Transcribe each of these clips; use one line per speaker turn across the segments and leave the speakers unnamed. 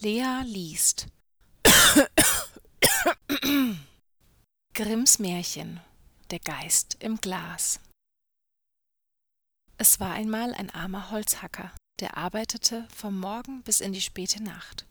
Lea liest Grimms Märchen Der Geist im Glas Es war einmal ein armer Holzhacker, der arbeitete vom Morgen bis in die späte Nacht.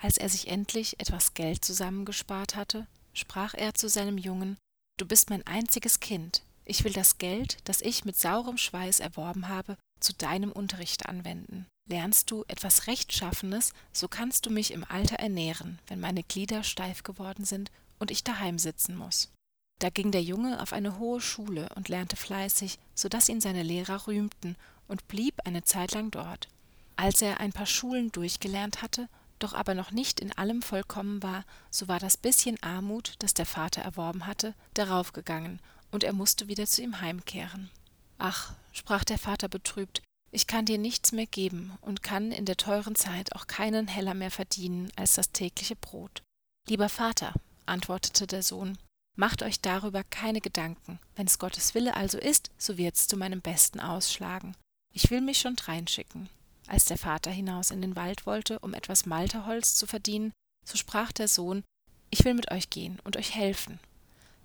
Als er sich endlich etwas Geld zusammengespart hatte, sprach er zu seinem Jungen Du bist mein einziges Kind, ich will das Geld, das ich mit saurem Schweiß erworben habe, zu deinem Unterricht anwenden. Lernst du etwas Rechtschaffenes, so kannst du mich im Alter ernähren, wenn meine Glieder steif geworden sind und ich daheim sitzen muss. Da ging der Junge auf eine hohe Schule und lernte fleißig, so dass ihn seine Lehrer rühmten, und blieb eine Zeit lang dort. Als er ein paar Schulen durchgelernt hatte, doch aber noch nicht in allem vollkommen war, so war das bisschen Armut, das der Vater erworben hatte, darauf gegangen, und er musste wieder zu ihm heimkehren. Ach, sprach der Vater betrübt, ich kann dir nichts mehr geben und kann in der teuren Zeit auch keinen Heller mehr verdienen als das tägliche Brot. Lieber Vater, antwortete der Sohn, macht euch darüber keine Gedanken. Wenn's Gottes Wille also ist, so wird's zu meinem Besten ausschlagen. Ich will mich schon dreinschicken. Als der Vater hinaus in den Wald wollte, um etwas Malterholz zu verdienen, so sprach der Sohn, ich will mit euch gehen und euch helfen.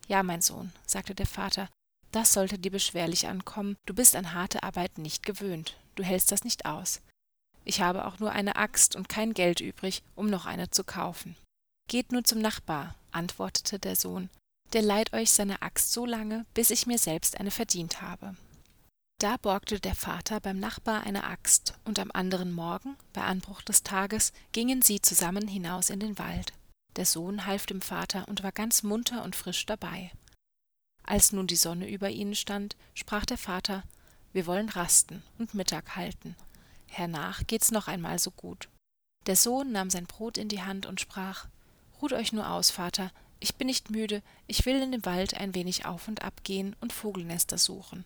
Ja, mein Sohn, sagte der Vater, das sollte dir beschwerlich ankommen, du bist an harte Arbeit nicht gewöhnt, du hältst das nicht aus. Ich habe auch nur eine Axt und kein Geld übrig, um noch eine zu kaufen. Geht nur zum Nachbar, antwortete der Sohn, der leiht euch seine Axt so lange, bis ich mir selbst eine verdient habe. Da borgte der Vater beim Nachbar eine Axt, und am anderen Morgen, bei Anbruch des Tages, gingen sie zusammen hinaus in den Wald. Der Sohn half dem Vater und war ganz munter und frisch dabei. Als nun die Sonne über ihnen stand, sprach der Vater Wir wollen rasten und Mittag halten. Hernach geht's noch einmal so gut. Der Sohn nahm sein Brot in die Hand und sprach Ruht euch nur aus, Vater, ich bin nicht müde, ich will in den Wald ein wenig auf und ab gehen und Vogelnester suchen.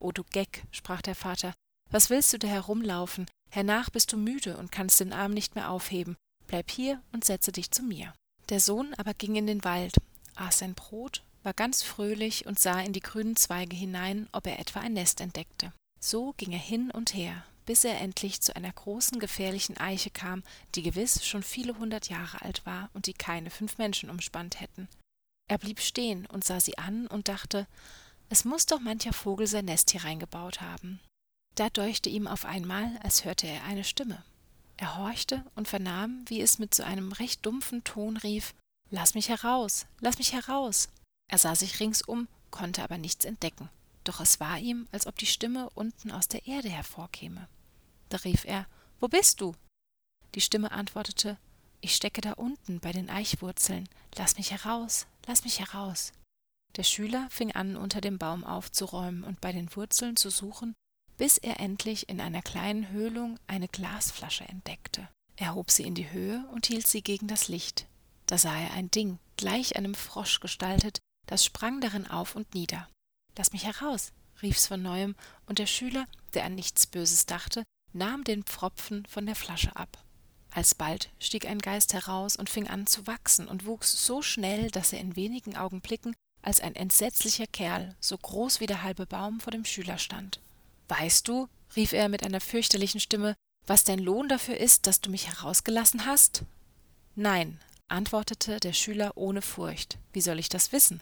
O du Geck, sprach der Vater, was willst du da herumlaufen? Hernach bist du müde und kannst den Arm nicht mehr aufheben. Bleib hier und setze dich zu mir. Der Sohn aber ging in den Wald, aß sein Brot war ganz fröhlich und sah in die grünen Zweige hinein, ob er etwa ein Nest entdeckte. So ging er hin und her, bis er endlich zu einer großen gefährlichen Eiche kam, die gewiss schon viele hundert Jahre alt war und die keine fünf Menschen umspannt hätten. Er blieb stehen und sah sie an und dachte, es muss doch mancher Vogel sein Nest hier reingebaut haben. Da deuchte ihm auf einmal, als hörte er eine Stimme. Er horchte und vernahm, wie es mit so einem recht dumpfen Ton rief Lass mich heraus, lass mich heraus. Er sah sich ringsum, konnte aber nichts entdecken, doch es war ihm, als ob die Stimme unten aus der Erde hervorkäme. Da rief er Wo bist du? Die Stimme antwortete Ich stecke da unten bei den Eichwurzeln, lass mich heraus, lass mich heraus. Der Schüler fing an, unter dem Baum aufzuräumen und bei den Wurzeln zu suchen, bis er endlich in einer kleinen Höhlung eine Glasflasche entdeckte. Er hob sie in die Höhe und hielt sie gegen das Licht. Da sah er ein Ding, gleich einem Frosch gestaltet, das sprang darin auf und nieder. Lass mich heraus, rief's von neuem, und der Schüler, der an nichts Böses dachte, nahm den Pfropfen von der Flasche ab. Alsbald stieg ein Geist heraus und fing an zu wachsen und wuchs so schnell, dass er in wenigen Augenblicken als ein entsetzlicher Kerl, so groß wie der halbe Baum, vor dem Schüler stand. Weißt du, rief er mit einer fürchterlichen Stimme, was dein Lohn dafür ist, dass du mich herausgelassen hast? Nein, antwortete der Schüler ohne Furcht. Wie soll ich das wissen?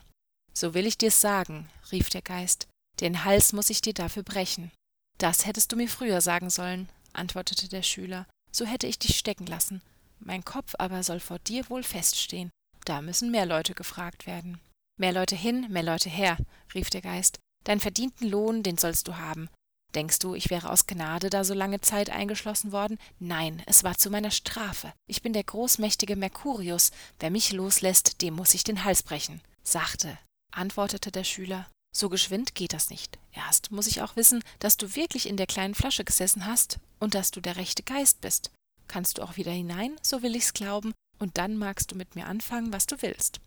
So will ich dir's sagen, rief der Geist, den Hals muss ich dir dafür brechen. Das hättest du mir früher sagen sollen, antwortete der Schüler, so hätte ich dich stecken lassen. Mein Kopf aber soll vor dir wohl feststehen. Da müssen mehr Leute gefragt werden. Mehr Leute hin, mehr Leute her, rief der Geist. Deinen verdienten Lohn, den sollst du haben. Denkst du, ich wäre aus Gnade da so lange Zeit eingeschlossen worden? Nein, es war zu meiner Strafe. Ich bin der großmächtige Mercurius. Wer mich loslässt, dem muss ich den Hals brechen. Sachte, antwortete der Schüler. So geschwind geht das nicht. Erst muss ich auch wissen, dass du wirklich in der kleinen Flasche gesessen hast und dass du der rechte Geist bist. Kannst du auch wieder hinein, so will ich's glauben, und dann magst du mit mir anfangen, was du willst.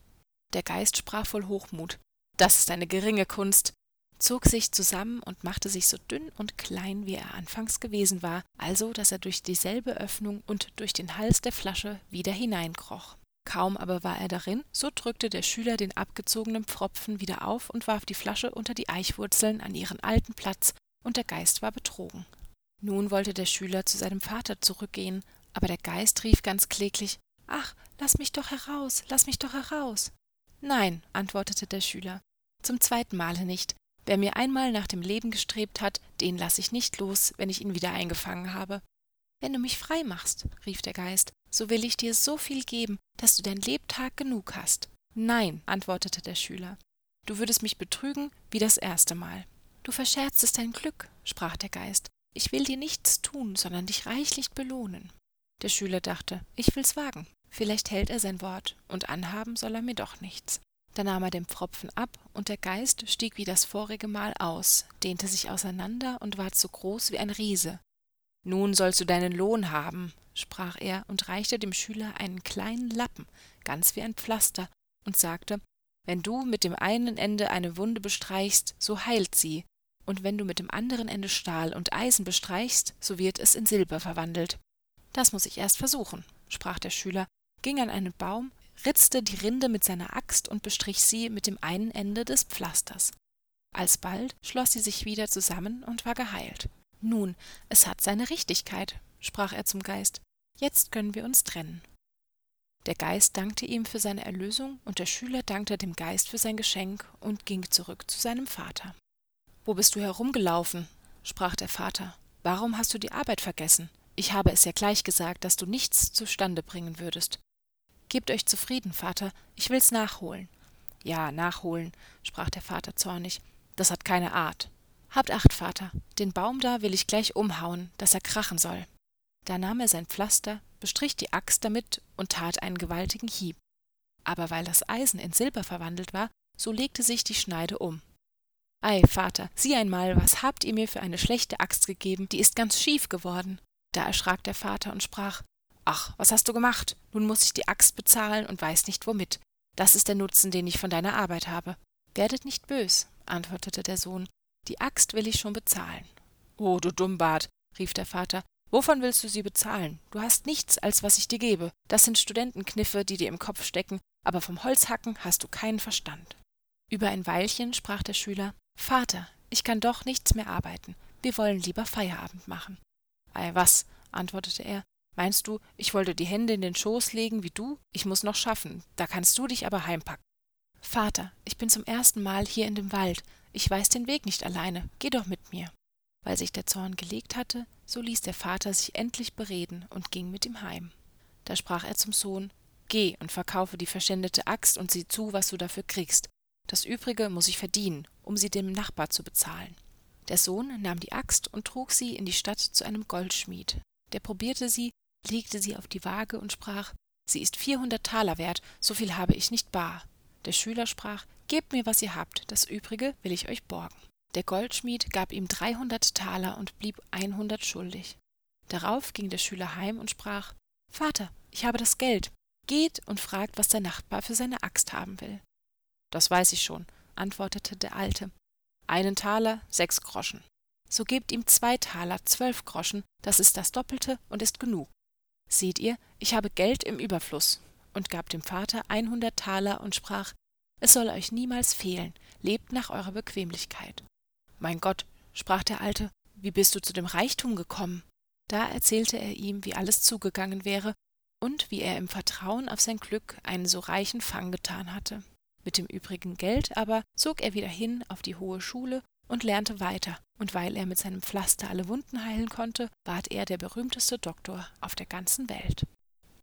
Der Geist sprach voll Hochmut. Das ist eine geringe Kunst, zog sich zusammen und machte sich so dünn und klein, wie er anfangs gewesen war, also dass er durch dieselbe Öffnung und durch den Hals der Flasche wieder hineinkroch. Kaum aber war er darin, so drückte der Schüler den abgezogenen Pfropfen wieder auf und warf die Flasche unter die Eichwurzeln an ihren alten Platz, und der Geist war betrogen. Nun wollte der Schüler zu seinem Vater zurückgehen, Aber der Geist rief ganz kläglich Ach, lass mich doch heraus, lass mich doch heraus. Nein, antwortete der Schüler, zum zweiten Male nicht. Wer mir einmal nach dem Leben gestrebt hat, den lasse ich nicht los, wenn ich ihn wieder eingefangen habe. Wenn du mich frei machst, rief der Geist, so will ich dir so viel geben, dass du dein Lebtag genug hast. Nein, antwortete der Schüler, du würdest mich betrügen wie das erste Mal. Du verscherzest dein Glück, sprach der Geist. Ich will dir nichts tun, sondern dich reichlich belohnen. Der Schüler dachte, ich will's wagen. Vielleicht hält er sein Wort, und anhaben soll er mir doch nichts. Da nahm er den Pfropfen ab, und der Geist stieg wie das vorige Mal aus, dehnte sich auseinander und ward so groß wie ein Riese. Nun sollst du deinen Lohn haben, sprach er und reichte dem Schüler einen kleinen Lappen, ganz wie ein Pflaster, und sagte, wenn du mit dem einen Ende eine Wunde bestreichst, so heilt sie, und wenn du mit dem anderen Ende Stahl und Eisen bestreichst, so wird es in Silber verwandelt. Das muss ich erst versuchen, sprach der Schüler, ging an einen Baum, ritzte die Rinde mit seiner Axt und bestrich sie mit dem einen Ende des Pflasters. Alsbald schloss sie sich wieder zusammen und war geheilt. Nun, es hat seine Richtigkeit, sprach er zum Geist. Jetzt können wir uns trennen. Der Geist dankte ihm für seine Erlösung, und der Schüler dankte dem Geist für sein Geschenk und ging zurück zu seinem Vater. Wo bist du herumgelaufen? sprach der Vater. Warum hast du die Arbeit vergessen? Ich habe es ja gleich gesagt, dass du nichts zustande bringen würdest. Gebt euch zufrieden, Vater, ich will's nachholen. Ja, nachholen, sprach der Vater zornig. Das hat keine Art. Habt acht, Vater, den Baum da will ich gleich umhauen, dass er krachen soll. Da nahm er sein Pflaster, bestrich die Axt damit und tat einen gewaltigen Hieb. Aber weil das Eisen in Silber verwandelt war, so legte sich die Schneide um. Ei, Vater, sieh einmal, was habt ihr mir für eine schlechte Axt gegeben, die ist ganz schief geworden. Da erschrak der Vater und sprach Ach, was hast du gemacht? Nun muss ich die Axt bezahlen und weiß nicht womit. Das ist der Nutzen, den ich von deiner Arbeit habe. Werdet nicht bös, antwortete der Sohn, die Axt will ich schon bezahlen. Oh, du Dummbart, rief der Vater, wovon willst du sie bezahlen? Du hast nichts, als was ich dir gebe. Das sind Studentenkniffe, die dir im Kopf stecken, aber vom Holzhacken hast du keinen Verstand. Über ein Weilchen sprach der Schüler Vater, ich kann doch nichts mehr arbeiten. Wir wollen lieber Feierabend machen. Ei was, antwortete er, meinst du, ich wollte die Hände in den Schoß legen wie du? Ich muss noch schaffen, da kannst du dich aber heimpacken. Vater, ich bin zum ersten Mal hier in dem Wald, ich weiß den Weg nicht alleine, geh doch mit mir. Weil sich der Zorn gelegt hatte, so ließ der Vater sich endlich bereden und ging mit ihm heim. Da sprach er zum Sohn Geh und verkaufe die verschändete Axt und sieh zu, was du dafür kriegst. Das übrige muss ich verdienen, um sie dem Nachbar zu bezahlen. Der Sohn nahm die Axt und trug sie in die Stadt zu einem Goldschmied. Der probierte sie, legte sie auf die Waage und sprach Sie ist vierhundert Taler wert, so viel habe ich nicht bar. Der Schüler sprach Gebt mir, was ihr habt, das übrige will ich euch borgen. Der Goldschmied gab ihm dreihundert Taler und blieb einhundert schuldig. Darauf ging der Schüler heim und sprach Vater, ich habe das Geld. Geht und fragt, was der Nachbar für seine Axt haben will. Das weiß ich schon, antwortete der Alte. Einen Taler, sechs Groschen. So gebt ihm zwei Taler, zwölf Groschen, das ist das Doppelte und ist genug. Seht ihr, ich habe Geld im Überfluß, und gab dem Vater einhundert Taler und sprach, es soll euch niemals fehlen, lebt nach eurer Bequemlichkeit. Mein Gott, sprach der Alte, wie bist du zu dem Reichtum gekommen? Da erzählte er ihm, wie alles zugegangen wäre und wie er im Vertrauen auf sein Glück einen so reichen Fang getan hatte. Mit dem übrigen Geld aber zog er wieder hin auf die hohe Schule und lernte weiter, und weil er mit seinem Pflaster alle Wunden heilen konnte, ward er der berühmteste Doktor auf der ganzen Welt.